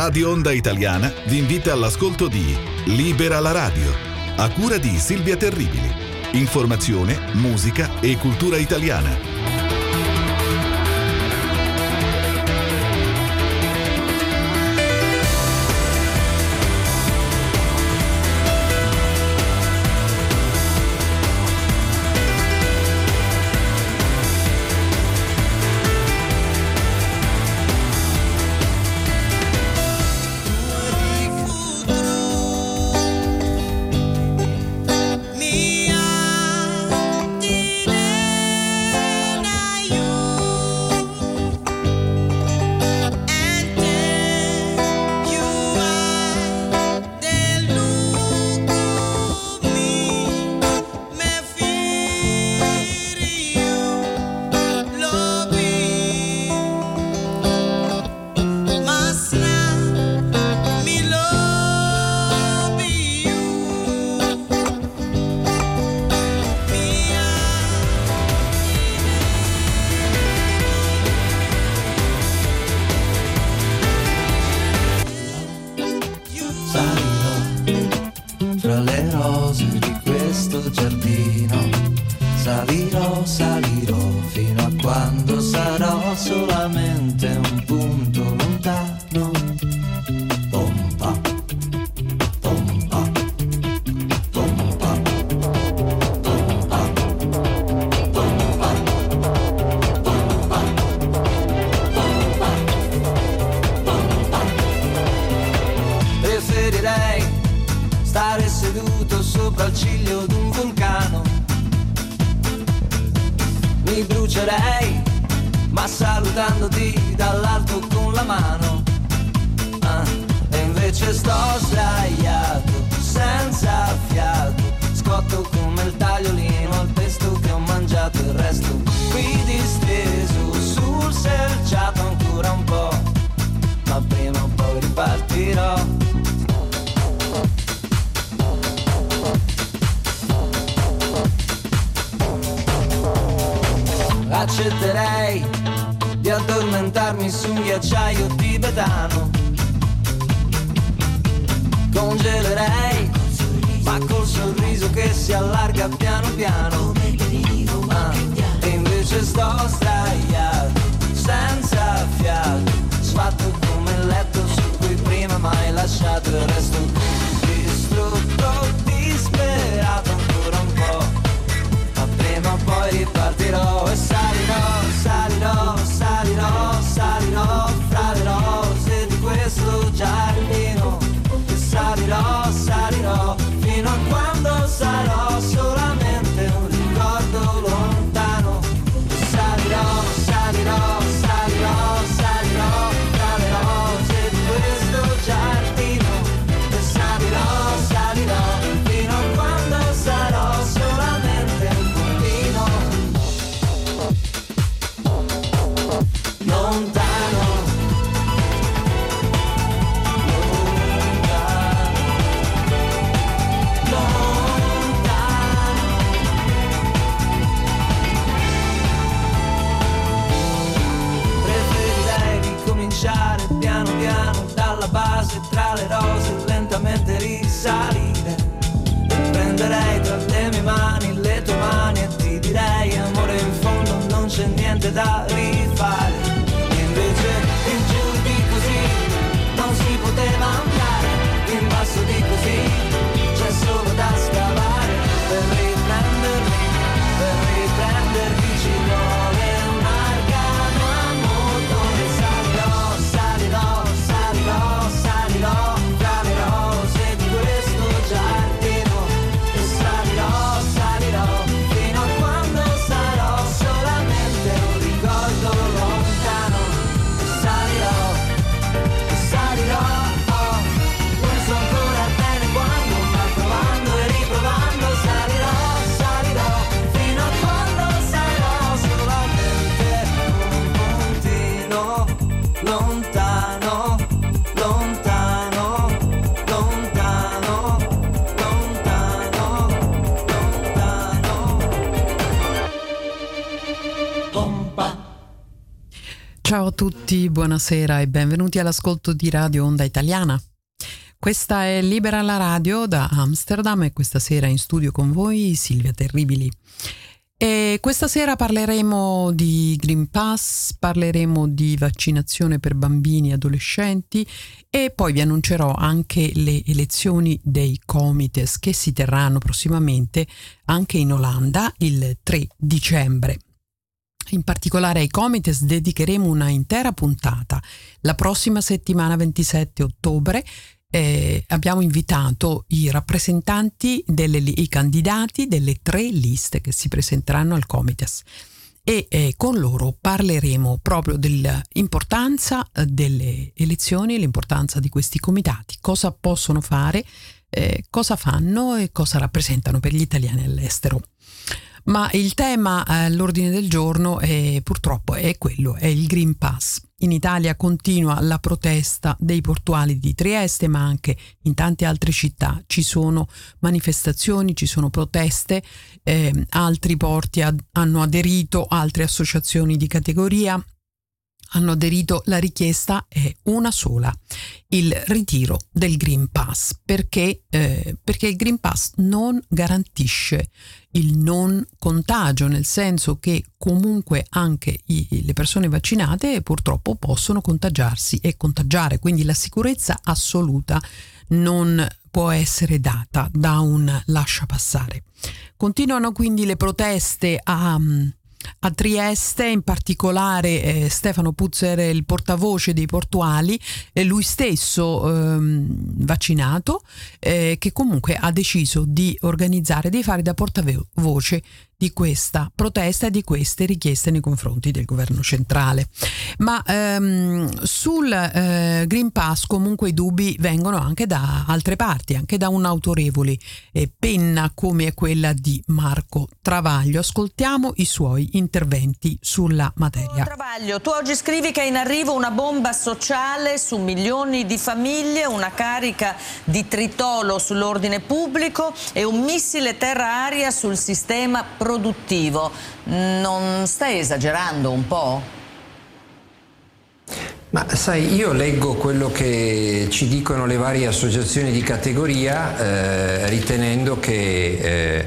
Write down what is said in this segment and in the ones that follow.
Radio Onda Italiana vi invita all'ascolto di Libera la radio, a cura di Silvia Terribili. Informazione, musica e cultura italiana. Ciao a tutti, buonasera e benvenuti all'ascolto di Radio Onda Italiana. Questa è Libera la Radio da Amsterdam e questa sera in studio con voi Silvia Terribili. E questa sera parleremo di Green Pass, parleremo di vaccinazione per bambini e adolescenti e poi vi annuncerò anche le elezioni dei comites che si terranno prossimamente anche in Olanda il 3 dicembre. In particolare ai Comites dedicheremo una intera puntata. La prossima settimana 27 ottobre eh, abbiamo invitato i rappresentanti, delle, i candidati delle tre liste che si presenteranno al Comites e eh, con loro parleremo proprio dell'importanza eh, delle elezioni, l'importanza di questi comitati, cosa possono fare, eh, cosa fanno e cosa rappresentano per gli italiani all'estero. Ma il tema all'ordine del giorno è, purtroppo è quello, è il Green Pass. In Italia continua la protesta dei portuali di Trieste, ma anche in tante altre città ci sono manifestazioni, ci sono proteste, eh, altri porti ad, hanno aderito, altre associazioni di categoria hanno aderito, la richiesta è una sola, il ritiro del Green Pass, perché, eh, perché il Green Pass non garantisce il non contagio, nel senso che comunque anche i, le persone vaccinate purtroppo possono contagiarsi e contagiare, quindi la sicurezza assoluta non può essere data da un lascia passare. Continuano quindi le proteste a a Trieste, in particolare eh, Stefano Puzzer, il portavoce dei portuali, eh, lui stesso ehm, vaccinato, eh, che comunque ha deciso di organizzare, di fare da portavoce di questa protesta e di queste richieste nei confronti del governo centrale. Ma ehm, sul eh, Green Pass comunque i dubbi vengono anche da altre parti, anche da un'autorevole eh, penna come quella di Marco Travaglio. Ascoltiamo i suoi interventi sulla materia. Travaglio, tu oggi scrivi che è in arrivo una bomba sociale su milioni di famiglie, una carica di tritolo sull'ordine pubblico e un missile terra-aria sul sistema produttivo produttivo, non stai esagerando un po'? Ma sai, io leggo quello che ci dicono le varie associazioni di categoria eh, ritenendo che eh,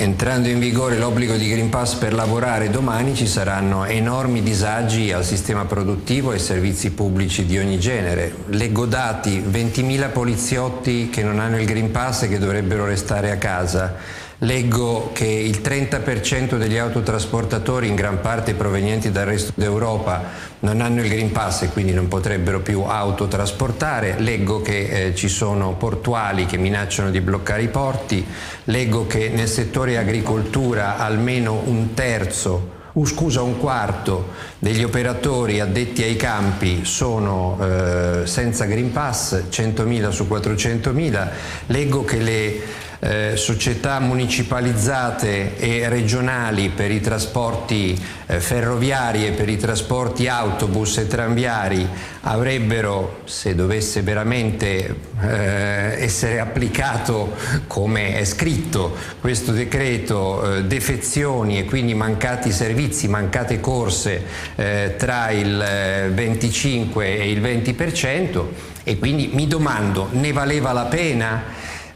entrando in vigore l'obbligo di Green Pass per lavorare domani ci saranno enormi disagi al sistema produttivo e ai servizi pubblici di ogni genere. Leggo dati, 20.000 poliziotti che non hanno il Green Pass e che dovrebbero restare a casa Leggo che il 30% degli autotrasportatori, in gran parte provenienti dal resto d'Europa, non hanno il Green Pass e quindi non potrebbero più autotrasportare. Leggo che eh, ci sono portuali che minacciano di bloccare i porti. Leggo che nel settore agricoltura almeno un terzo Uh, scusa, un quarto degli operatori addetti ai campi sono eh, senza Green Pass, 100.000 su 400.000. Leggo che le eh, società municipalizzate e regionali per i trasporti eh, ferroviari e per i trasporti autobus e tranviari avrebbero, se dovesse veramente eh, essere applicato come è scritto questo decreto, eh, defezioni e quindi mancati servizi, mancate corse eh, tra il 25 eh, e il 20% e quindi mi domando ne valeva la pena?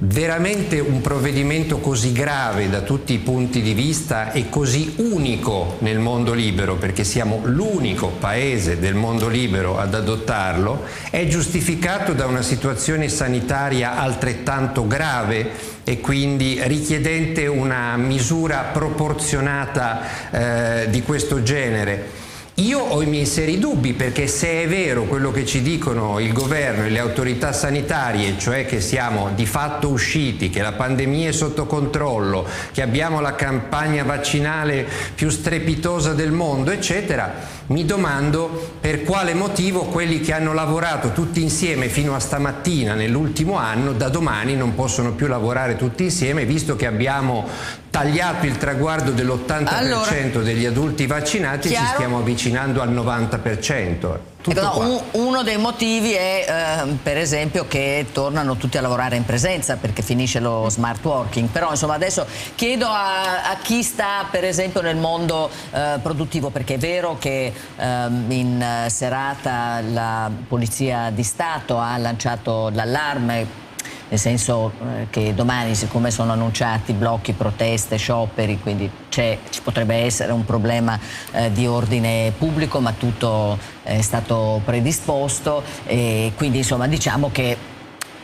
Veramente un provvedimento così grave da tutti i punti di vista e così unico nel mondo libero, perché siamo l'unico paese del mondo libero ad adottarlo, è giustificato da una situazione sanitaria altrettanto grave e quindi richiedente una misura proporzionata eh, di questo genere. Io ho i miei seri dubbi perché se è vero quello che ci dicono il governo e le autorità sanitarie, cioè che siamo di fatto usciti, che la pandemia è sotto controllo, che abbiamo la campagna vaccinale più strepitosa del mondo, eccetera, mi domando per quale motivo quelli che hanno lavorato tutti insieme fino a stamattina nell'ultimo anno, da domani non possono più lavorare tutti insieme, visto che abbiamo tagliato il traguardo dell'80% allora, degli adulti vaccinati chiaro? ci stiamo avvicinando al 90%. Ecco, no, un, uno dei motivi è eh, per esempio che tornano tutti a lavorare in presenza perché finisce lo smart working, però insomma adesso chiedo a, a chi sta per esempio nel mondo eh, produttivo perché è vero che eh, in serata la Polizia di Stato ha lanciato l'allarme nel senso eh, che domani siccome sono annunciati blocchi, proteste, scioperi, quindi ci potrebbe essere un problema eh, di ordine pubblico, ma tutto è stato predisposto e quindi insomma diciamo che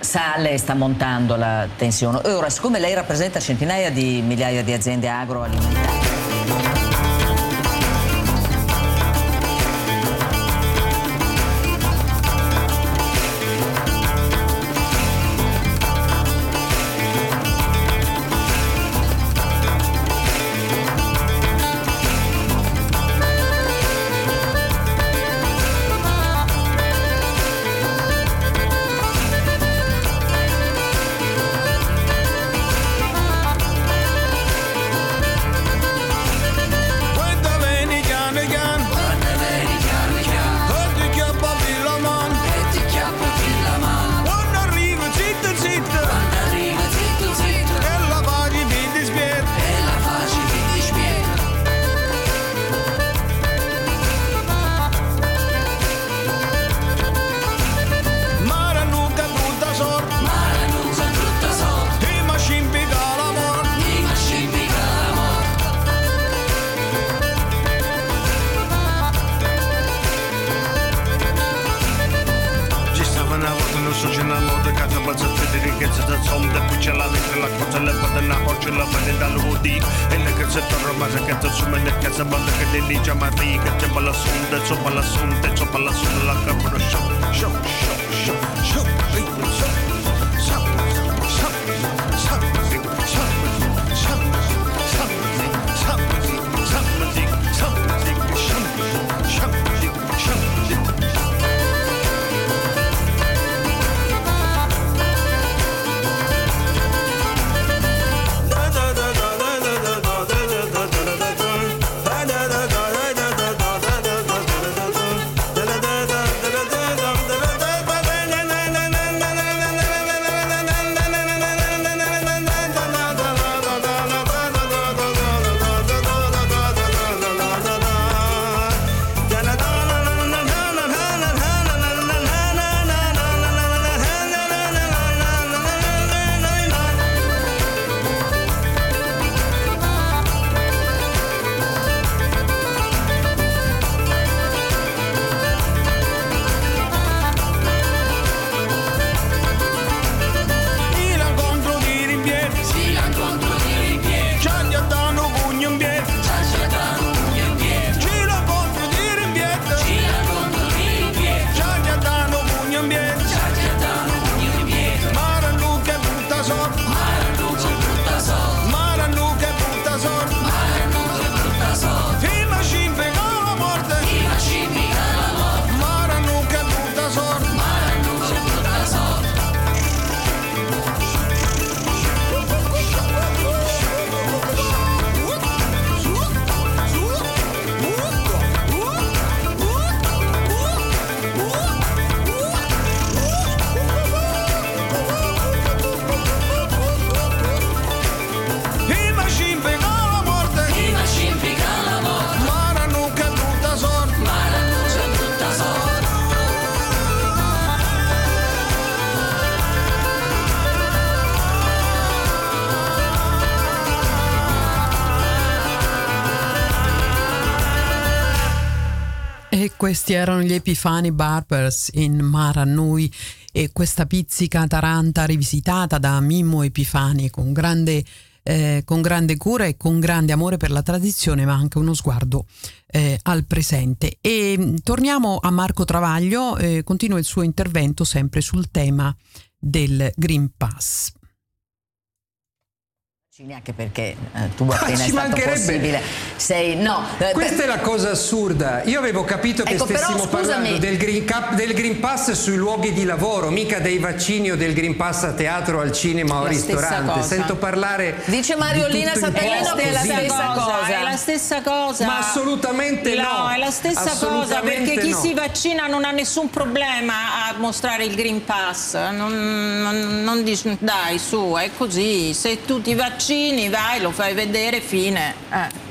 sale e sta montando la tensione. E ora, siccome lei rappresenta centinaia di migliaia di aziende agroalimentari, Questi erano gli Epifani Barbers in Mara Nui e questa pizzica taranta rivisitata da Mimmo Epifani con grande, eh, con grande cura e con grande amore per la tradizione ma anche uno sguardo eh, al presente. E mm, torniamo a Marco Travaglio, eh, continua il suo intervento sempre sul tema del Green Pass Anche perché eh, tu appena è stato possibile sei no eh, questa è la cosa assurda. Io avevo capito che ecco, stessimo però, parlando del green, Cap, del green, Pass sui luoghi di lavoro mica dei vaccini o del Green Pass a teatro al cinema o al ristorante. sento parlare dice Mariolina Saperino che è la stessa cosa. è la stessa cosa. Ma assolutamente no, no. è la stessa cosa perché chi no. si vaccina non ha nessun problema a mostrare il Green Pass. Non, non, non dici, dai su è così. Se tu ti vaccini vaccini, vai, lo fai vedere, fine. Eh.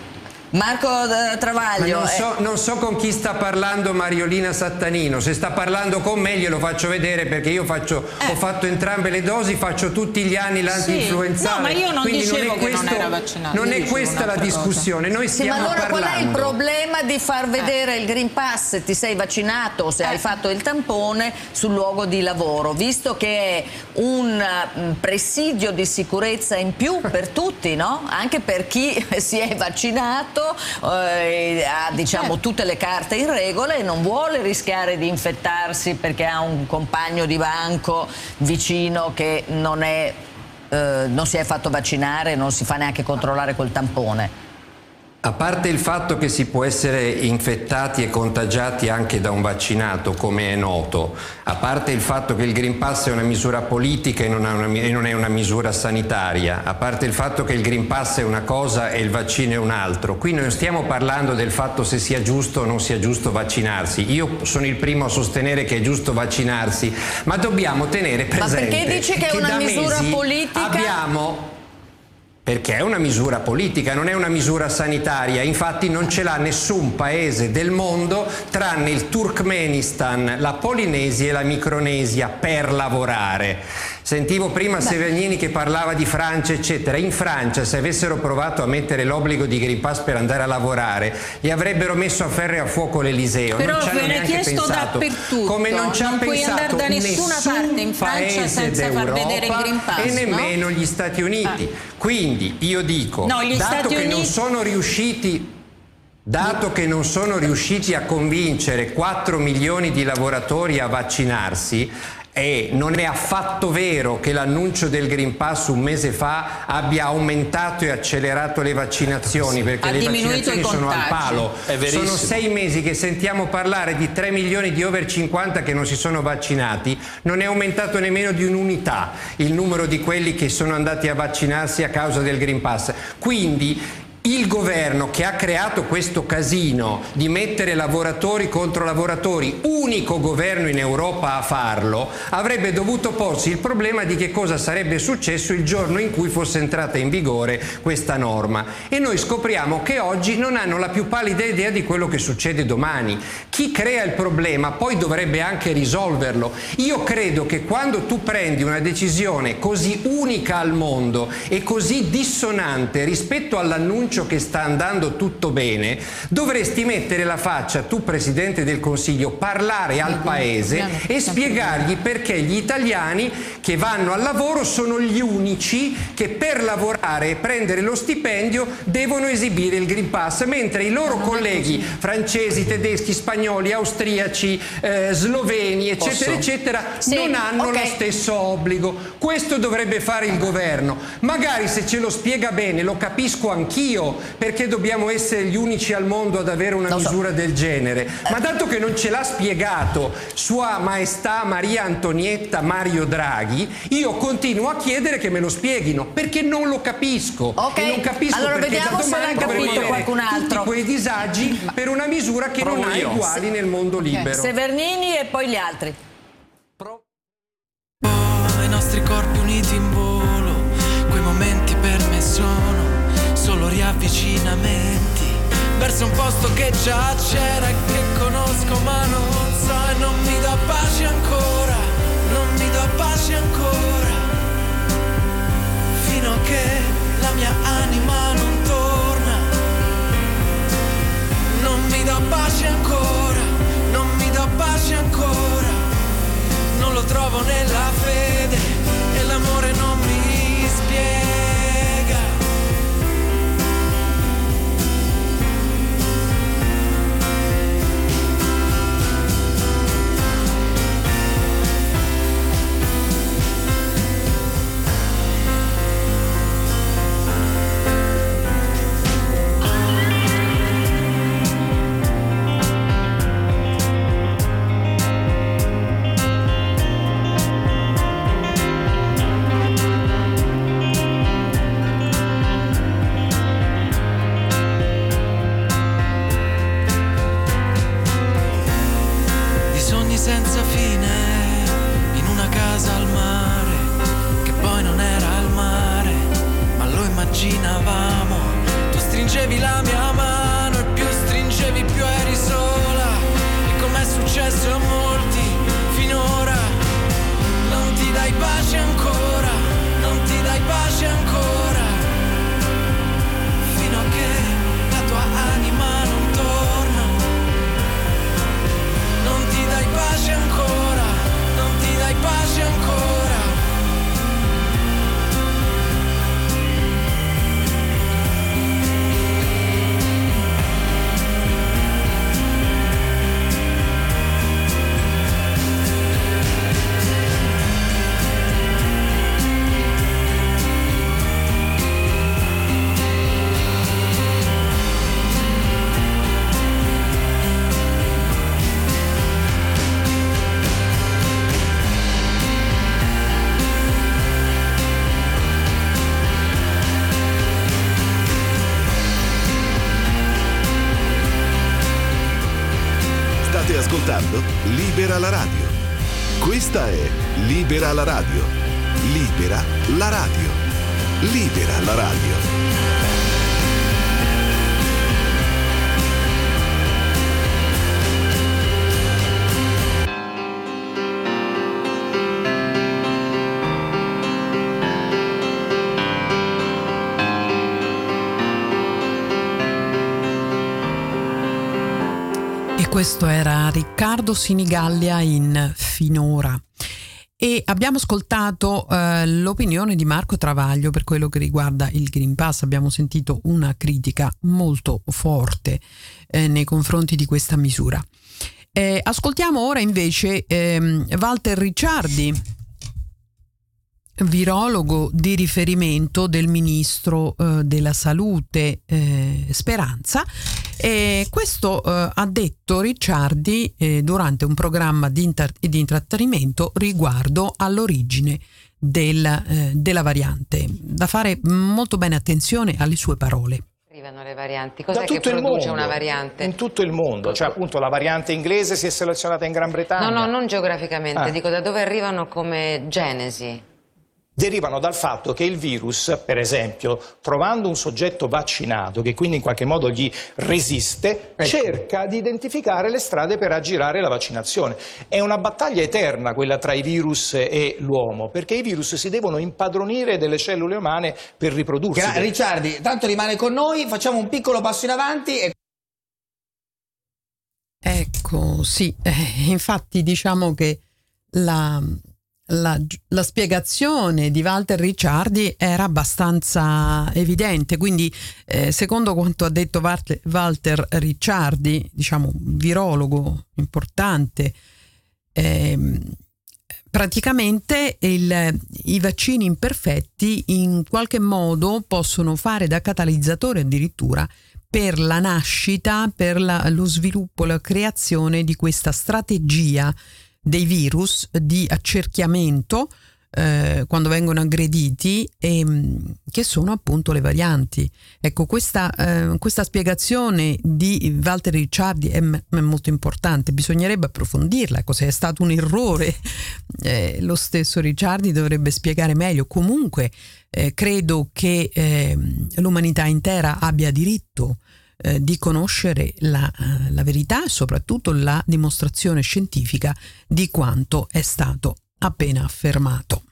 Marco eh, Travaglio. Non so, eh. non, so, con chi sta parlando Mariolina Sattanino, se sta parlando con me glielo faccio vedere perché io faccio, eh. ho fatto entrambe le dosi, faccio tutti gli anni l'anti-influenzale. Sì. No, ma io non Quindi dicevo non questo, non era vaccinato. Non è questa la discussione, noi stiamo sì, ma allora parlando. qual è il problema di far eh. vedere eh. il Green Pass se ti sei vaccinato o se hai fatto il tampone sul luogo di lavoro, visto che è un mm, presidio di sicurezza in più per tutti, no? Anche per chi si è vaccinato fatto, eh, ha diciamo, certo. tutte le carte in regola e non vuole rischiare di infettarsi perché ha un compagno di banco vicino che non, è, eh, non si è fatto vaccinare, non si fa neanche controllare col tampone. A parte il fatto che si può essere infettati e contagiati anche da un vaccinato, come è noto, a parte il fatto che il Green Pass è una misura politica e non, una, e non, è una misura sanitaria, a parte il fatto che il Green Pass è una cosa e il vaccino è un altro, qui non stiamo parlando del fatto se sia giusto o non sia giusto vaccinarsi. Io sono il primo a sostenere che è giusto vaccinarsi, ma dobbiamo tenere presente ma perché dici che è una misura politica? Abbiamo perché è una misura politica, non è una misura sanitaria, infatti non ce l'ha nessun paese del mondo tranne il Turkmenistan, la Polinesia e la Micronesia per lavorare. Sentivo prima Severgnini che parlava di Francia, eccetera. In Francia, se avessero provato a mettere l'obbligo di Green Pass per andare a lavorare, gli avrebbero messo a ferro e a fuoco l'Eliseo. Però non ci hanno neanche pensato. Come non ci ha pensato da nessuna parte in Francia senza far vedere il Green Pass. E nemmeno no? gli Stati Uniti. Ah. Quindi io dico, no, dato Stati che Uniti... non sono riusciti Dato che non sono riusciti a convincere 4 milioni di lavoratori a vaccinarsi, e non è affatto vero che l'annuncio del Green Pass un mese fa abbia aumentato e accelerato le vaccinazioni perché ha le vaccinazioni sono al palo. Sono sei mesi che sentiamo parlare di 3 milioni di over 50 che non si sono vaccinati, non è aumentato nemmeno di un'unità il numero di quelli che sono andati a vaccinarsi a causa del Green Pass. Quindi il governo che ha creato questo casino di mettere lavoratori contro lavoratori, unico governo in Europa a farlo, avrebbe dovuto porsi il problema di che cosa sarebbe successo il giorno in cui fosse entrata in vigore questa norma. E noi scopriamo che oggi non hanno la più pallida idea di quello che succede domani. Chi crea il problema poi dovrebbe anche risolverlo. Io credo che quando tu prendi una decisione così unica al mondo e così dissonante rispetto all'annuncio annuncio che sta andando tutto bene, dovresti mettere la faccia, tu Presidente del Consiglio, parlare al Paese e spiegargli perché gli italiani che vanno al lavoro sono gli unici che per lavorare e prendere lo stipendio devono esibire il Green Pass, mentre i loro colleghi francesi, tedeschi, spagnoli, austriaci, eh, sloveni, eccetera, Posso? eccetera, sì, non hanno okay. lo stesso obbligo. Questo dovrebbe fare il governo. Magari se ce lo spiega bene, lo capisco anch'io, perché dobbiamo essere gli unici al mondo ad avere una misura so. del genere, ma dato che non ce l'ha spiegato Sua Maestà Maria Antonietta Mario Draghi, io continuo a chiedere che me lo spieghino, perché non lo capisco. Ok, e non capisco allora vediamo se l'ha capito qualcun altro. Tutti quei disagi per una misura che Provo non ha uguali nel mondo okay. libero. Severnini e poi gli altri. Pro... Oh, I nostri corpi uniti in volo, solo riavvicinamenti verso un posto che già c'era e che conosco ma non so e non mi dà pace ancora, non mi dà pace ancora, fino a che la mia anima non torna, non mi dà pace ancora, non mi dà pace ancora, non lo trovo nella fede e l'amore non mi spiega. Questo era Riccardo Sinigallia in Finora. E abbiamo ascoltato eh, l'opinione di Marco Travaglio per quello che riguarda il Green Pass. Abbiamo sentito una critica molto forte eh, nei confronti di questa misura. Eh, ascoltiamo ora invece ehm, Walter Ricciardi, virologo di riferimento del ministro eh, della salute eh, Speranza e questo eh, ha detto Ricciardi eh, durante un programma di, inter- di, intrattenimento riguardo all'origine del, eh, della variante da fare molto bene attenzione alle sue parole arrivano le varianti? Cos'è che produce mondo, una variante? In tutto il mondo, cioè appunto la variante inglese si è selezionata in Gran Bretagna. No, no, non geograficamente, Ah. dico da dove arrivano come genesi. Derivano dal fatto che il virus, per esempio, trovando un soggetto vaccinato che quindi in qualche modo gli resiste, Ecco. cerca di identificare le strade per aggirare la vaccinazione. È una battaglia eterna quella tra i virus e l'uomo, perché i virus si devono impadronire delle cellule umane per riprodursi. Gra- Ricciardi, tanto rimane con noi, facciamo un piccolo passo in avanti e Ecco, sì, eh, infatti diciamo che la, la- la spiegazione di Walter Ricciardi era abbastanza evidente, quindi eh, secondo quanto ha detto Walt- Walter Ricciardi, diciamo virologo importante, ehm, praticamente il- i vaccini imperfetti in qualche modo possono fare da catalizzatore addirittura per la nascita, per la- lo sviluppo, la creazione di questa strategia dei virus di accerchiamento eh, quando vengono aggrediti e, mh, che sono appunto le varianti. Ecco, questa, eh, questa spiegazione di Walter Ricciardi è, è molto importante, bisognerebbe approfondirla, ecco, se è stato un errore eh, lo stesso Ricciardi dovrebbe spiegare meglio. Comunque eh, credo che ehm, l'umanità intera abbia diritto eh, di conoscere la, eh, la verità e soprattutto la dimostrazione scientifica di quanto è stato appena affermato.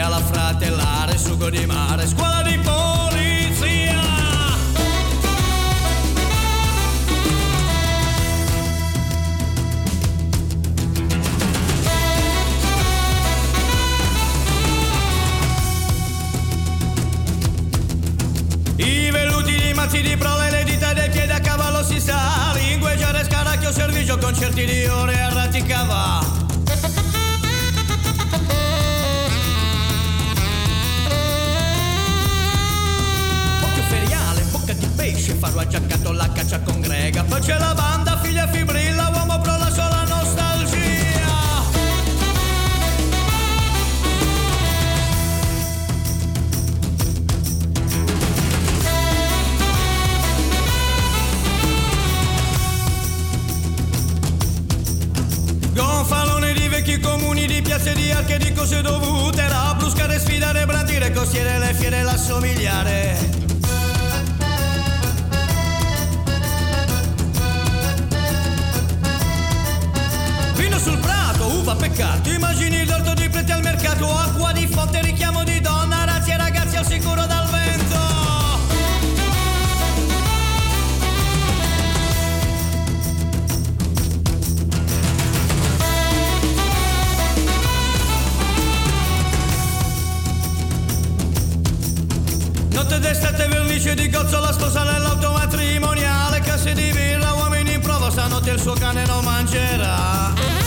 famiglia, la fratellare, sugo di mare, scuola di polizia. I veluti, di mazzi di prole, le dita dei piedi a cavallo si sa, lingueggiare scaracchio, servizio, concerti di ore a raticava. Aggiaccato la caccia congrega. Poi c'è la banda, figlia fibrilla, uomo pro la sola nostalgia. Gonfalone di vecchi comuni, di piazze di arche, di cose dovute, la bruscare, sfidare, brandire, costiere, le fiere, la uva peccato, immagini l'orto di preti al mercato, acqua di fonte, richiamo di donna, razzi e ragazzi al sicuro dal vento. Notte d'estate, vernice di gozzo, la sposa nell'auto matrimoniale, casse di birra, uomini in prova, stanotte il suo cane non mangerà.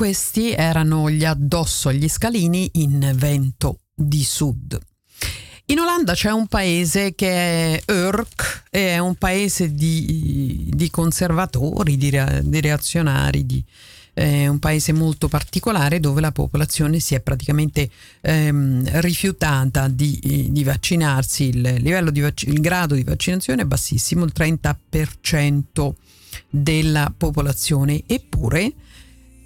Questi erano gli addosso agli scalini in vento di sud. In Olanda c'è un paese che è Urk, è un paese di, di conservatori, di, di reazionari, di, è un paese molto particolare dove la popolazione si è praticamente ehm, rifiutata di, di vaccinarsi, il, di vac- il grado di vaccinazione è bassissimo, il 30% della popolazione, eppure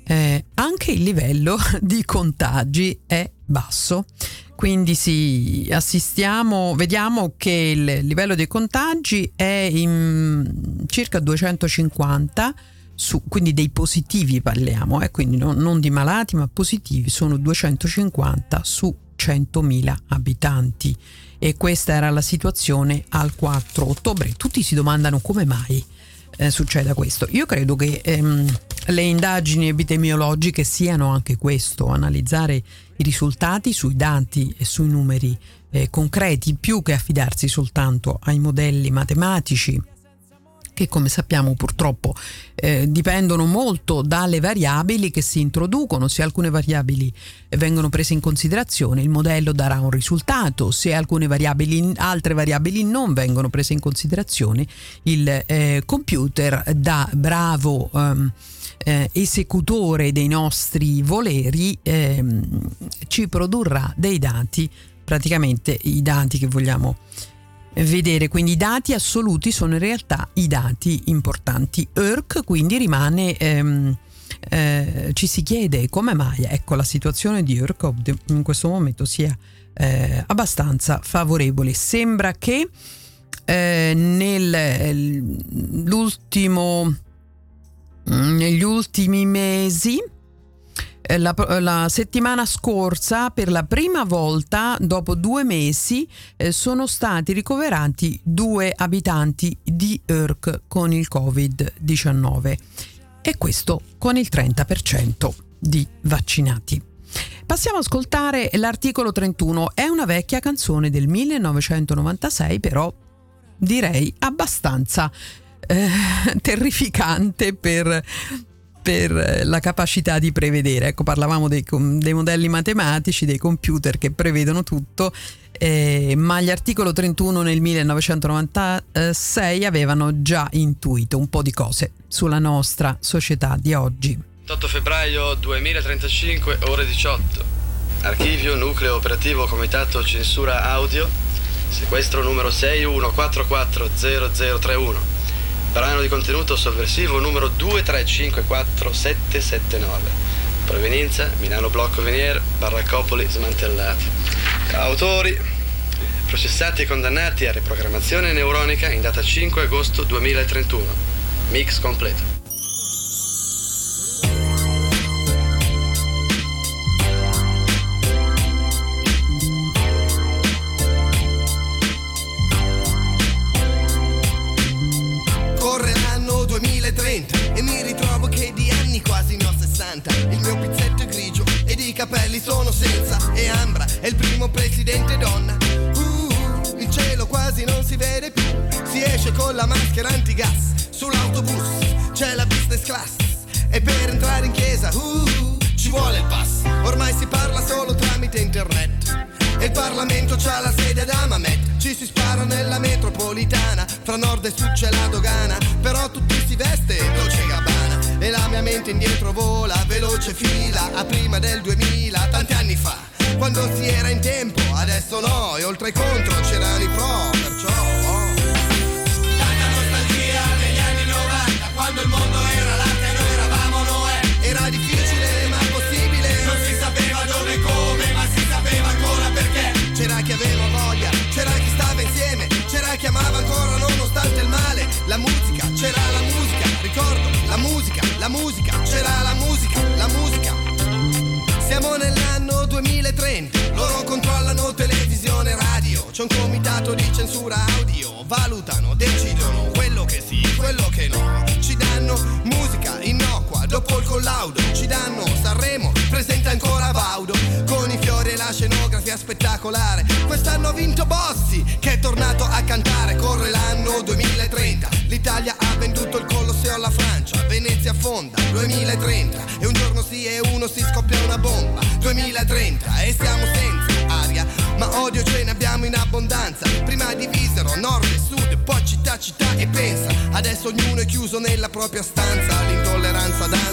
eh, anche il livello di contagi è basso. Quindi sì, assistiamo, vediamo che il livello dei contagi è in circa 250, su, quindi dei positivi parliamo, eh, quindi non, non di malati ma positivi, sono 250 su 100.000 abitanti e questa era la situazione al 4 ottobre. Tutti si domandano come mai eh, succeda questo. Io credo che ehm, le indagini epidemiologiche siano anche questo, analizzare i risultati sui dati e sui numeri eh, concreti, più che affidarsi soltanto ai modelli matematici che come sappiamo purtroppo eh, dipendono molto dalle variabili che si introducono. Se alcune variabili vengono prese in considerazione, il modello darà un risultato. Se alcune variabili, altre variabili non vengono prese in considerazione, il eh, computer da bravo ehm, eh, esecutore dei nostri voleri ehm, ci produrrà dei dati, praticamente i dati che vogliamo vedere, quindi i dati assoluti sono in realtà i dati importanti. ERC quindi rimane, ehm, eh, ci si chiede come mai ecco, la situazione di ERC in questo momento sia eh, abbastanza favorevole. Sembra che eh, nell'ultimo, negli ultimi mesi la, la, settimana scorsa, per la prima volta, dopo due mesi, eh, sono stati ricoverati due abitanti di Urk con il Covid-19 e questo con il 30% di vaccinati. Passiamo ad ascoltare l'articolo 31, è una vecchia canzone del 1996, però direi abbastanza eh, terrificante per, per la capacità di prevedere. Ecco, parlavamo dei, dei, modelli matematici, dei computer che prevedono tutto, eh, ma gli articolo 31 nel 1996 avevano già intuito un po' di cose sulla nostra società di oggi. 8 febbraio 2035, ore 18. Archivio Nucleo Operativo Comitato Censura Audio, sequestro numero 61440031. Brano di contenuto sovversivo numero 2354779. Provenienza Milano Blocco Venier, Barraccopoli smantellati. Autori processati e condannati a riprogrammazione neuronica in data 5 agosto 2031. Mix completo. Capelli sono senza e Ambra è il primo presidente donna. Uh, il cielo quasi non si vede più, si esce con la maschera antigas. Sull'autobus c'è la business class e per entrare in chiesa uh, ci vuole il pass. Ormai si parla solo tramite internet. E il Parlamento c'ha la sede ad Amamet Ci si spara nella metropolitana Fra nord e sud c'è la dogana Però tutti mente indietro vola Veloce fila a prima del 2000 Tanti anni fa Quando si era in tempo Adesso no E oltre ai contro c'erano i pro Perciò oh. Tanta nostalgia degli anni 90 Quando il mondo era l'arte e noi eravamo Noè Era difficile ma possibile. Non si sapeva dove come Ma si sapeva ancora perché. C'era chi aveva voglia C'era chi stava insieme C'era chi amava ancora nonostante il male. La musica, c'era la musica Ricordo, musica, la musica C'era la musica, la musica. Siamo nell'anno 2030, loro controllano televisione e radio, c'è un comitato di censura audio, valutano, decidono quello che sì, quello che no, ci danno musica innocua, dopo il collaudo, ci danno Sanremo, presenta ancora Baudo, con i fiori e la scenografia spettacolare, quest'anno ha vinto Bossi, che è tornato a cantare, corre l'anno 2030, l'Italia ha Venezia affonda, 2030, e un giorno sì e uno si scoppia una bomba. bomba 2030 e siamo senza aria ma odio ce ne abbiamo in abbondanza. Prima divisero nord e sud poi città città e pensa. Adesso ognuno è chiuso nella propria stanza l'intolleranza danza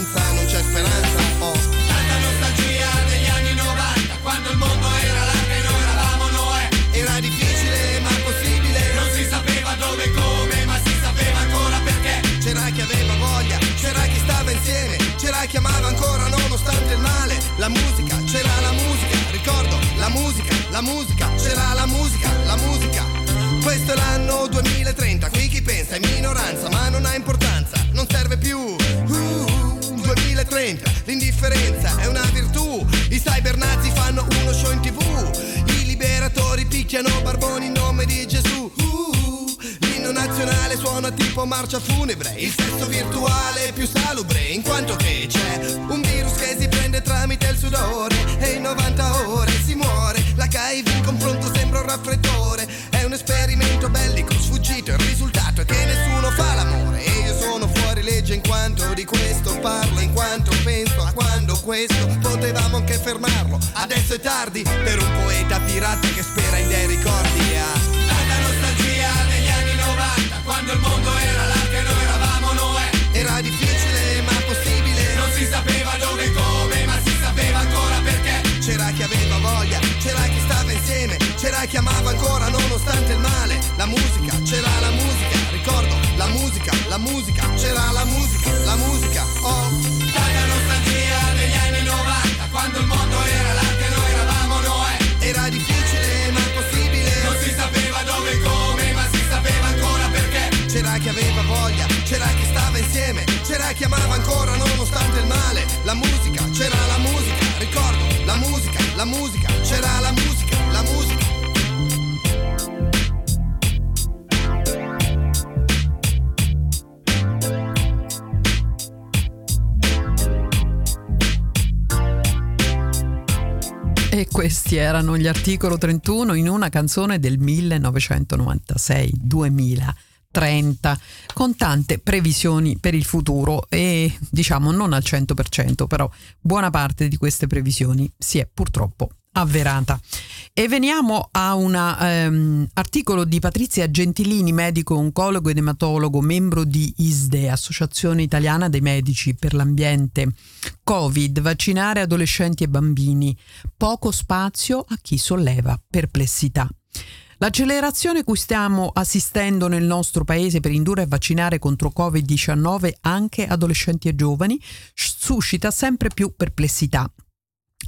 chi stava insieme c'era chi amava ancora nonostante il male la musica, c'era la musica, ricordo la musica, la musica, c'era la musica, la musica. Questo è l'anno 2030, qui chi pensa è minoranza, ma non ha importanza, non serve più. Uh, 2030, l'indifferenza è una virtù, i cybernazi fanno uno show in tv, i liberatori picchiano barboni in nome di Gesù. Uh, l'inno nazionale suona tipo marcia funebre, il sesso virtuale è più salubre, in quanto che c'è un virus che si prende tramite il sudore e in 90 ore si muore. L'HIV in confronto sembra un raffreddore, è un esperimento bellico sfuggito, il risultato è che nessuno fa l'amore e io sono fuori legge in quanto di questo parlo, in quanto penso a quando questo potevamo anche fermarlo. Adesso è tardi per un poeta pirata che spera in dei ricordi. Ah. Quando il mondo era l'arte e noi eravamo Noè. Era difficile ma possibile, non si sapeva dove e come, ma si sapeva ancora perché. C'era chi aveva voglia, c'era chi stava insieme, c'era chi amava ancora nonostante il male. La musica, c'era chi stava insieme, c'era chi amava ancora nonostante il male. La musica, c'era la musica, ricordo, la musica, la musica, c'era la musica, la musica. E questi erano gli articolo 31 in una canzone del 1996-2000 30 con tante previsioni per il futuro e diciamo non al 100% però buona parte di queste previsioni si è purtroppo avverata. E veniamo a un um, articolo di Patrizia Gentilini, medico oncologo ed ematologo, membro di ISDE, Associazione Italiana dei Medici per l'Ambiente. Covid, vaccinare adolescenti e bambini, poco spazio a chi solleva perplessità. L'accelerazione cui stiamo assistendo nel nostro paese per indurre a vaccinare contro Covid-19 anche adolescenti e giovani suscita sempre più perplessità.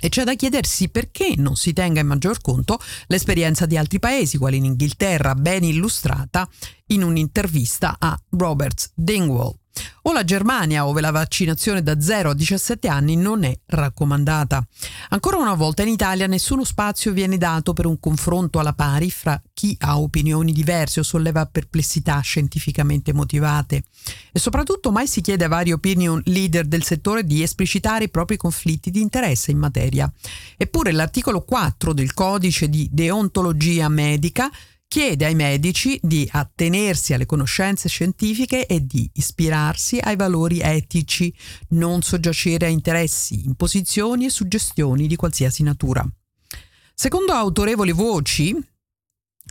E c'è da chiedersi perché non si tenga in maggior conto l'esperienza di altri paesi, quali in Inghilterra, ben illustrata in un'intervista a Robert Dingwall o la Germania, dove la vaccinazione da 0 a 17 anni non è raccomandata. Ancora una volta in Italia nessuno spazio viene dato per un confronto alla pari fra chi ha opinioni diverse o solleva perplessità scientificamente motivate e soprattutto mai si chiede a vari opinion leader del settore di esplicitare i propri conflitti di interesse in materia. Eppure l'articolo 4 del codice di deontologia medica chiede ai medici di attenersi alle conoscenze scientifiche e di ispirarsi ai valori etici, non soggiacere a interessi, imposizioni e suggestioni di qualsiasi natura. Secondo autorevoli voci,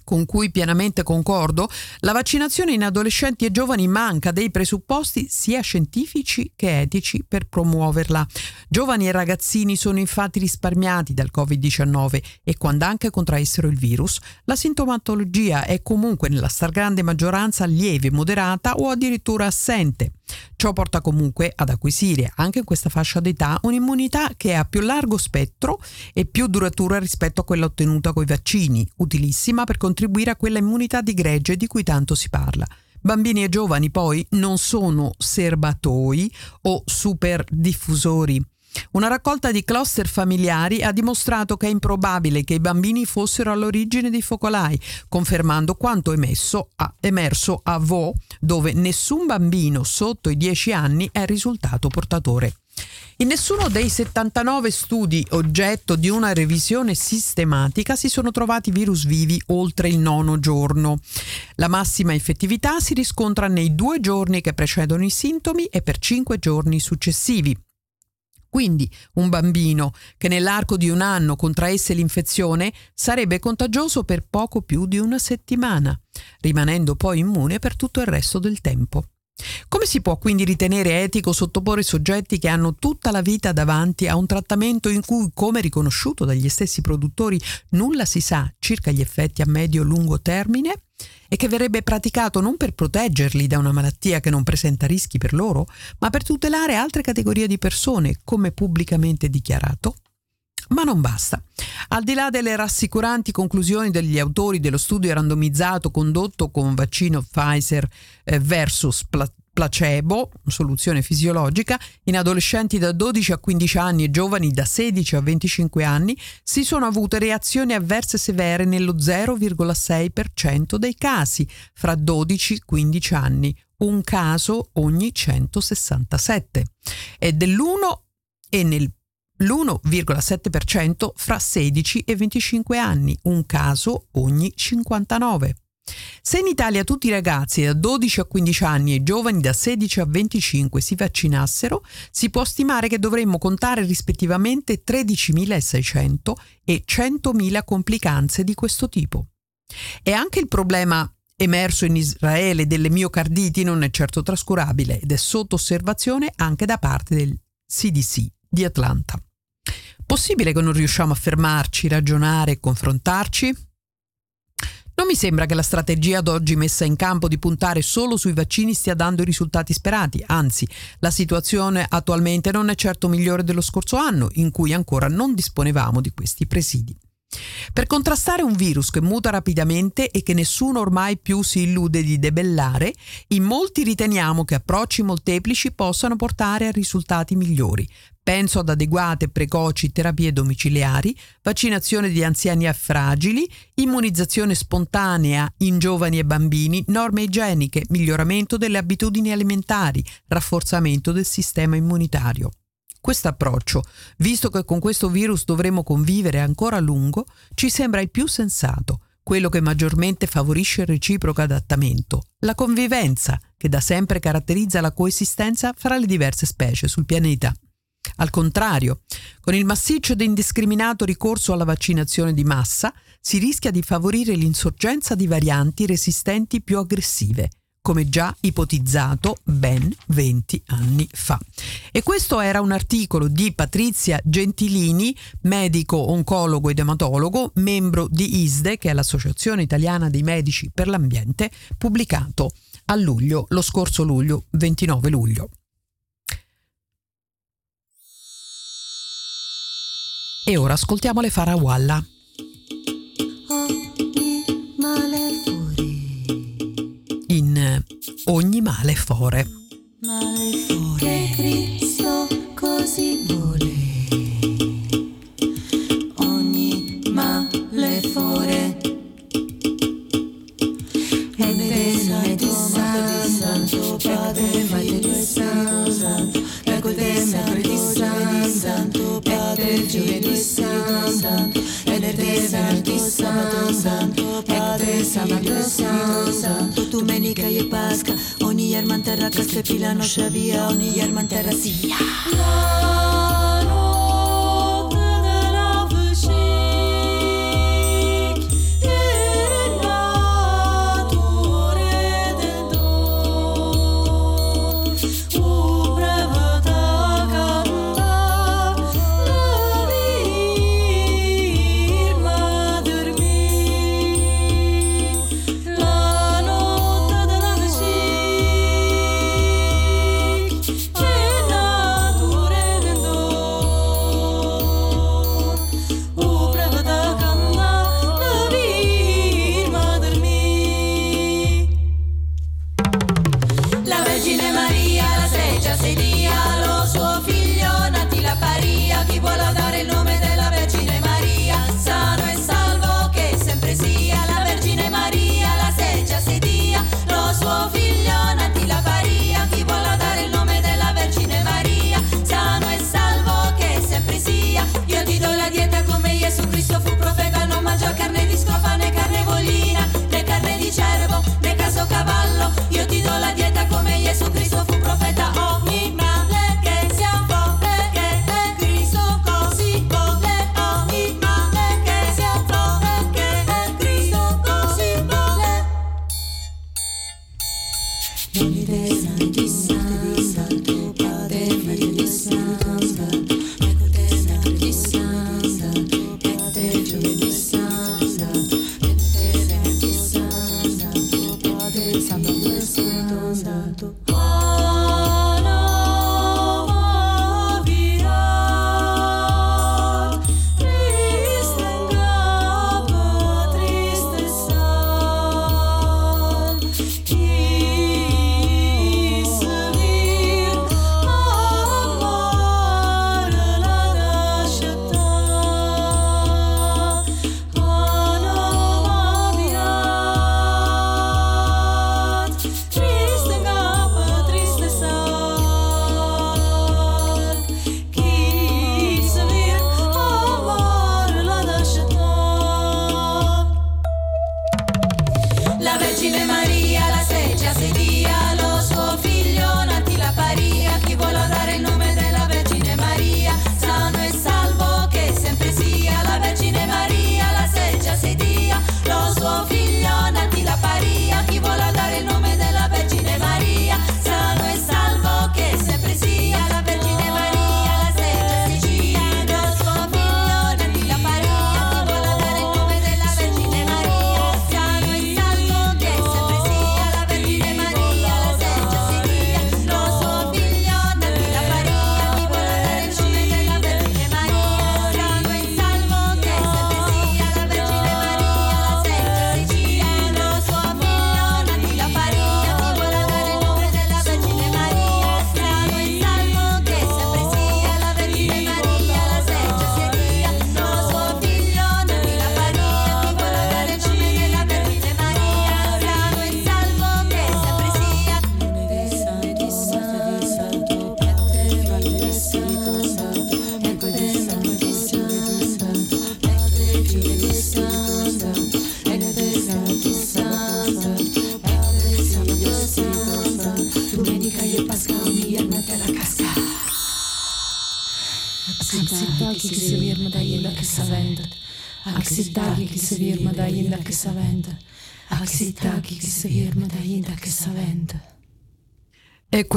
con cui pienamente concordo, la vaccinazione in adolescenti e giovani manca dei presupposti sia scientifici che etici per promuoverla. Giovani e ragazzini sono infatti risparmiati dal Covid-19 e quando anche contraessero il virus, la sintomatologia è comunque nella stragrande maggioranza lieve, moderata o addirittura assente. Ciò porta comunque ad acquisire anche in questa fascia d'età un'immunità che è a più largo spettro e più duratura rispetto a quella ottenuta con i vaccini, utilissima per contribuire a quella immunità di gregge di cui tanto si parla. Bambini e giovani poi non sono serbatoi o super diffusori una raccolta di cluster familiari ha dimostrato che è improbabile che i bambini fossero all'origine dei focolai, confermando quanto emesso a, emerso a Vo, dove nessun bambino sotto i 10 anni è risultato portatore. In nessuno dei 79 studi oggetto di una revisione sistematica si sono trovati virus vivi oltre il nono giorno. La massima effettività si riscontra nei due giorni che precedono i sintomi e per cinque giorni successivi. Quindi un bambino che nell'arco di un anno contraesse l'infezione sarebbe contagioso per poco più di una settimana, rimanendo poi immune per tutto il resto del tempo. Come si può quindi ritenere etico sottoporre soggetti che hanno tutta la vita davanti a un trattamento in cui, come riconosciuto dagli stessi produttori, nulla si sa circa gli effetti a medio-lungo termine? E che verrebbe praticato non per proteggerli da una malattia che non presenta rischi per loro, ma per tutelare altre categorie di persone, come pubblicamente dichiarato? Ma non basta. Al di là delle rassicuranti conclusioni degli autori dello studio randomizzato condotto con vaccino Pfizer eh, versus placebo, soluzione fisiologica, in adolescenti da 12 a 15 anni e giovani da 16 a 25 anni si sono avute reazioni avverse severe nello 0,6% dei casi fra 12 e 15 anni, un caso ogni 167, e dell'1 e nel l'1,7% fra 16 e 25 anni, un caso ogni 59. Se in Italia tutti i ragazzi da 12 a 15 anni e i giovani da 16 a 25 si vaccinassero, si può stimare che dovremmo contare rispettivamente 13.600 e 100.000 complicanze di questo tipo. E anche il problema emerso in Israele delle miocarditi non è certo trascurabile ed è sotto osservazione anche da parte del CDC di Atlanta. Possibile che non riusciamo a fermarci, ragionare e confrontarci? Non mi sembra che la strategia ad oggi messa in campo di puntare solo sui vaccini stia dando i risultati sperati, anzi la situazione attualmente non è certo migliore dello scorso anno, in cui ancora non disponevamo di questi presidi. Per contrastare un virus che muta rapidamente e che nessuno ormai più si illude di debellare, in molti riteniamo che approcci molteplici possano portare a risultati migliori, Penso ad adeguate e precoci terapie domiciliari, vaccinazione di anziani a fragili, immunizzazione spontanea in giovani e bambini, norme igieniche, miglioramento delle abitudini alimentari, rafforzamento del sistema immunitario. Questo approccio, visto che con questo virus dovremo convivere ancora a lungo, ci sembra il più sensato, quello che maggiormente favorisce il reciproco adattamento, la convivenza che da sempre caratterizza la coesistenza fra le diverse specie sul pianeta. Al contrario, con il massiccio ed indiscriminato ricorso alla vaccinazione di massa, si rischia di favorire l'insorgenza di varianti resistenti più aggressive, come già ipotizzato ben 20 anni fa. E questo era un articolo di Patrizia Gentilini, medico, oncologo ed ematologo, membro di ISDE, che è l'Associazione Italiana dei Medici per l'Ambiente, pubblicato a luglio, lo scorso luglio, 29 luglio. E ora ascoltiamo le Farawalla. In Ogni male fore. Eh, male fore. Che Cristo così vuole. santo, santo, padre, santo, santo, santo, tu menica e pasca, ogni ermanterra che se fila non via, ogni ermanterra si sia.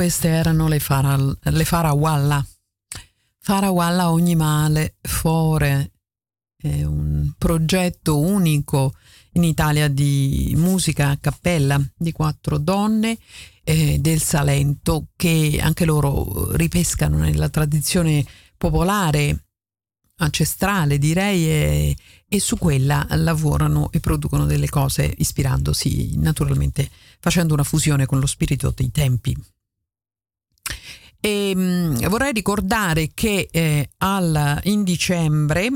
Queste erano le, fara, le Farawalla. Farawalla ogni male, fore, è un progetto unico in Italia di musica a cappella di quattro donne eh, del Salento che anche loro ripescano nella tradizione popolare ancestrale direi e, e, su quella lavorano e producono delle cose ispirandosi naturalmente facendo una fusione con lo spirito dei tempi. E, mh, vorrei ricordare che eh, al, in dicembre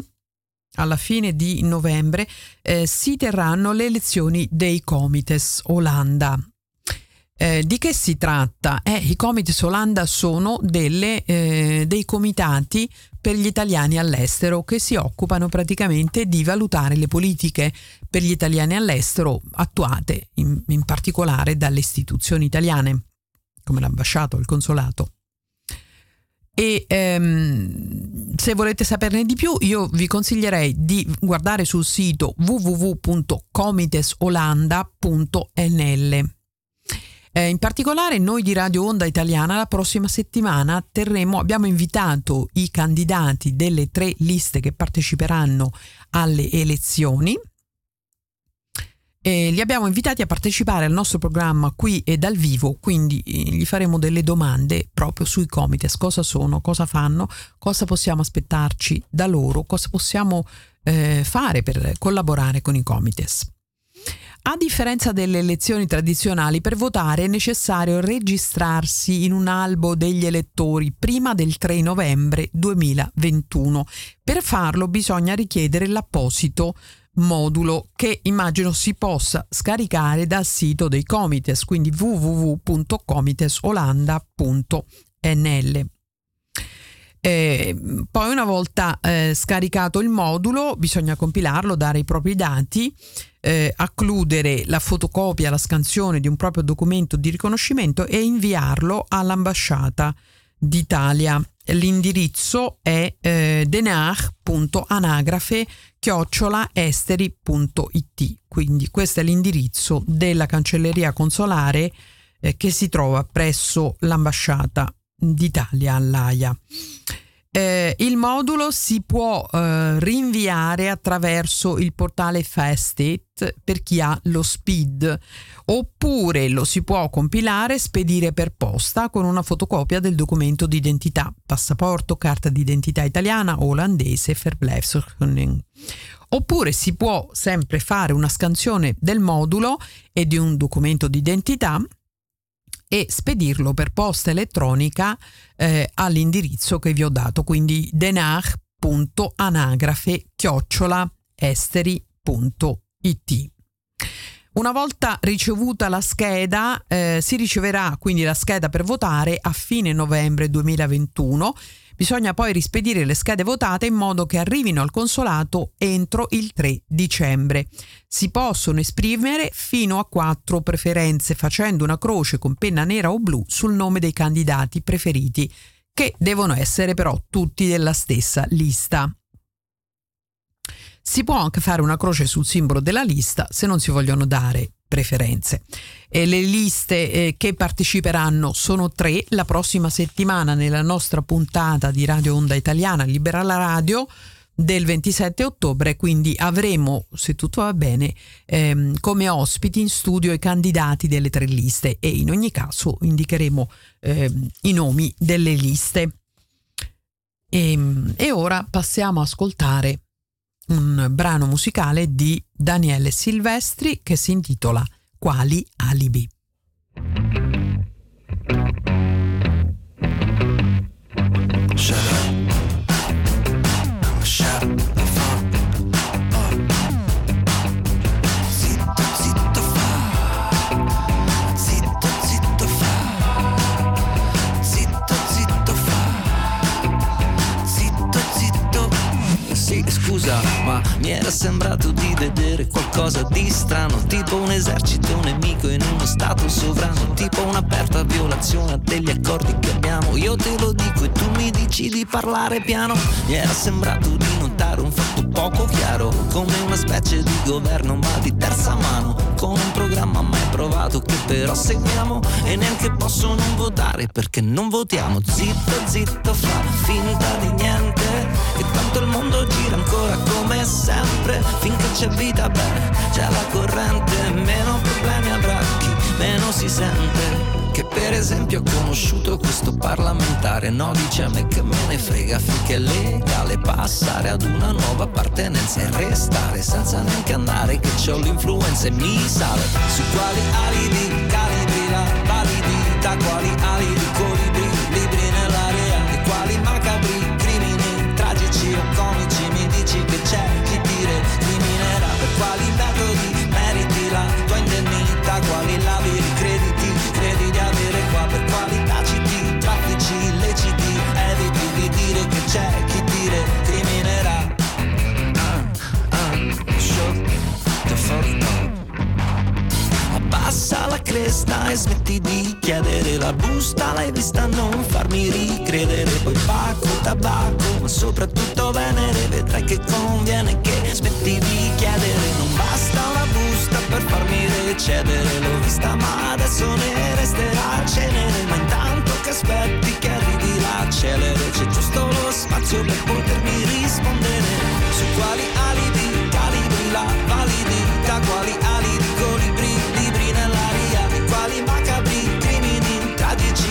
alla fine di novembre eh, si terranno le elezioni dei Comites Olanda. Eh, di che si tratta? Eh, I Comites Olanda sono delle, eh, dei comitati per gli italiani all'estero che si occupano praticamente di valutare le politiche per gli italiani all'estero attuate in, in particolare dalle istituzioni italiane come l'ambasciato, il consolato. E ehm, se volete saperne di più, io vi consiglierei di guardare sul sito www.comitesolanda.nl. Eh, in particolare noi di Radio Onda Italiana la prossima settimana terremo, abbiamo invitato i candidati delle tre liste che parteciperanno alle elezioni e li abbiamo invitati a partecipare al nostro programma qui e dal vivo, quindi eh, gli faremo delle domande proprio sui comites, cosa sono, cosa fanno, cosa possiamo aspettarci da loro, cosa possiamo eh, fare per collaborare con i comites. A differenza delle elezioni tradizionali, per votare è necessario registrarsi in un albo degli elettori prima del 3 novembre 2021. Per farlo bisogna richiedere l'apposito modulo che immagino si possa scaricare dal sito dei Comites, quindi www.comitesolanda.nl. Eh, poi una volta eh, scaricato il modulo bisogna compilarlo, dare i propri dati, eh, accludere la fotocopia, la scansione di un proprio documento di riconoscimento e inviarlo all'ambasciata d'Italia. L'indirizzo è eh, denar.anagrafe chiocciolaesteri.it. Quindi questo è l'indirizzo della cancelleria consolare eh, che si trova presso l'ambasciata d'Italia all'AIA. Eh, il modulo si può eh, rinviare attraverso il portale Fastit per chi ha lo SPID oppure lo si può compilare e spedire per posta con una fotocopia del documento di identità, passaporto, carta d'identità italiana olandese, verblijfsvergunning. Oppure si può sempre fare una scansione del modulo e di un documento d'identità e spedirlo per posta elettronica eh, all'indirizzo che vi ho dato, quindi denar.anagrafe esteri.it. Una volta ricevuta la scheda, eh, si riceverà quindi la scheda per votare a fine novembre 2021 Bisogna poi rispedire le schede votate in modo che arrivino al consolato entro il 3 dicembre. Si possono esprimere fino a quattro preferenze facendo una croce con penna nera o blu sul nome dei candidati preferiti, che devono essere però tutti della stessa lista. Si può anche fare una croce sul simbolo della lista se non si vogliono dare preferenze. E le liste eh, che parteciperanno sono tre. La prossima settimana nella nostra puntata di Radio Onda Italiana Libera la Radio del 27 ottobre, quindi avremo, se tutto va bene, ehm, come ospiti in studio i candidati delle tre liste e in ogni caso indicheremo ehm, i nomi delle liste. E, ehm, e ora passiamo a ascoltare un brano musicale di Daniele Silvestri che si intitola Quali alibi. Era sembrato di vedere qualcosa di strano, tipo un esercito nemico in uno stato sovrano, tipo un'aperta violazione degli accordi che abbiamo. Io te lo dico e tu mi dici di parlare piano. Mi era sembrato di notare un fatto poco chiaro, come una specie di governo ma di terza mano, con un programma mai provato che però seguiamo e neanche posso non votare perché non votiamo. Zitto, zitto, fa finta di niente, tanto il mondo gira ancora come sempre, finché c'è vita bene, c'è la corrente, meno problemi avrà chi meno si sente. Che per esempio ho conosciuto questo parlamentare. No dice a me che me ne frega finché è legale passare ad una nuova appartenenza e restare senza neanche andare che ho l'influenza e mi sale. Su quali alibi calibri la validità quali alibi colibri libri criminerà per quali metodi meriti la tua indennità cresta e smetti di chiedere la busta, l'hai vista non farmi ricredere, poi pacco, tabacco, ma soprattutto venere, vedrai che conviene che smetti di chiedere, non basta una busta per farmi recedere, l'ho vista ma adesso ne resterà cenere, ma intanto che aspetti che arrivi l'accelere, c'è giusto lo spazio per potermi rispondere, su quali alibi calibri la validità, quali alibi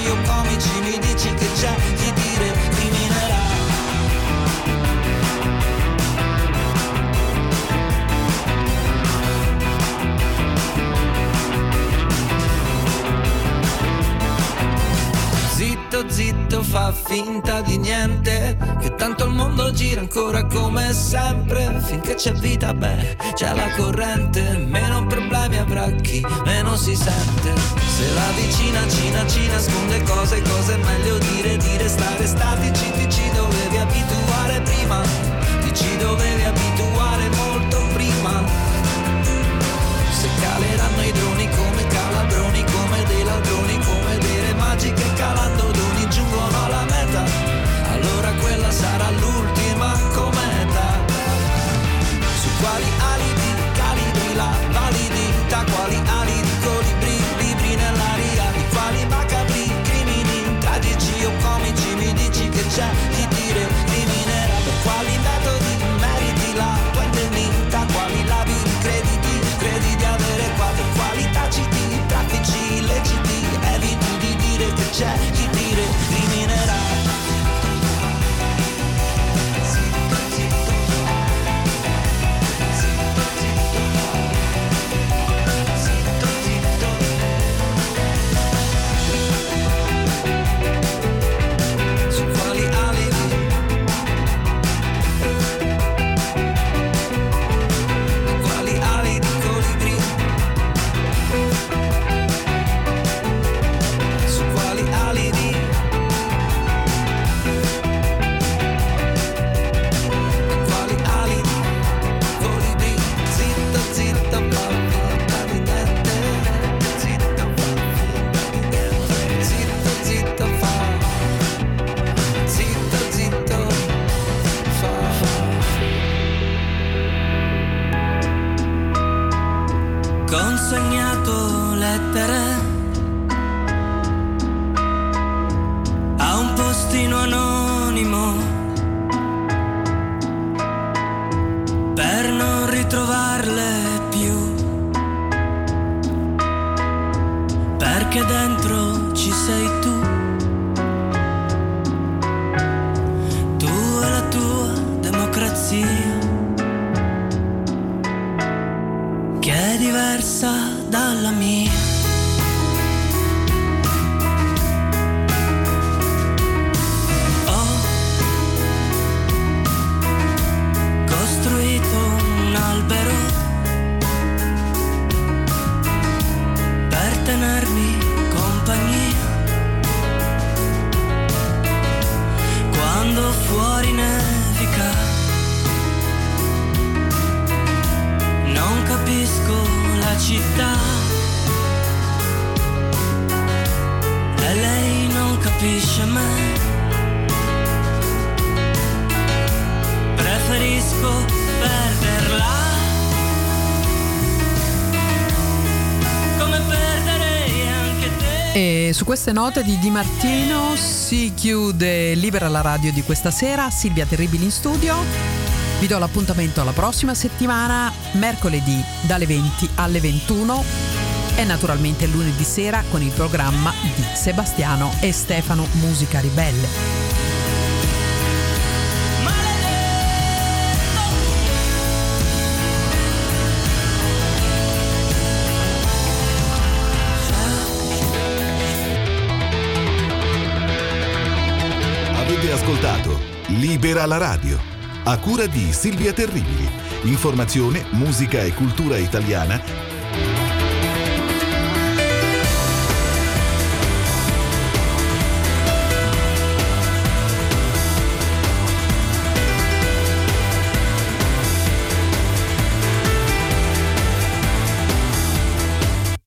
tragici o comici mi Zitto, zitto, fa finta di niente. Che tanto il mondo gira ancora come sempre. Finché c'è vita, beh, c'è la corrente. Meno problemi avrà chi meno si sente. Se la vicina Cina ci nasconde cose Cose meglio dire, dire stare statici. Ti ci dovevi abituare prima. Ti dovevi abituare sarà l'ultima cometa. Su quali alibi diversa dalla mia queste note di Di Martino si chiude Libera la radio di questa sera. Silvia Terribili in studio. Vi do l'appuntamento alla prossima settimana, mercoledì dalle 20 alle 21 e naturalmente lunedì sera con il programma di Sebastiano e Stefano Musica Ribelle. Ascoltato Libera la radio a cura di Silvia Terribili. Informazione, musica e cultura italiana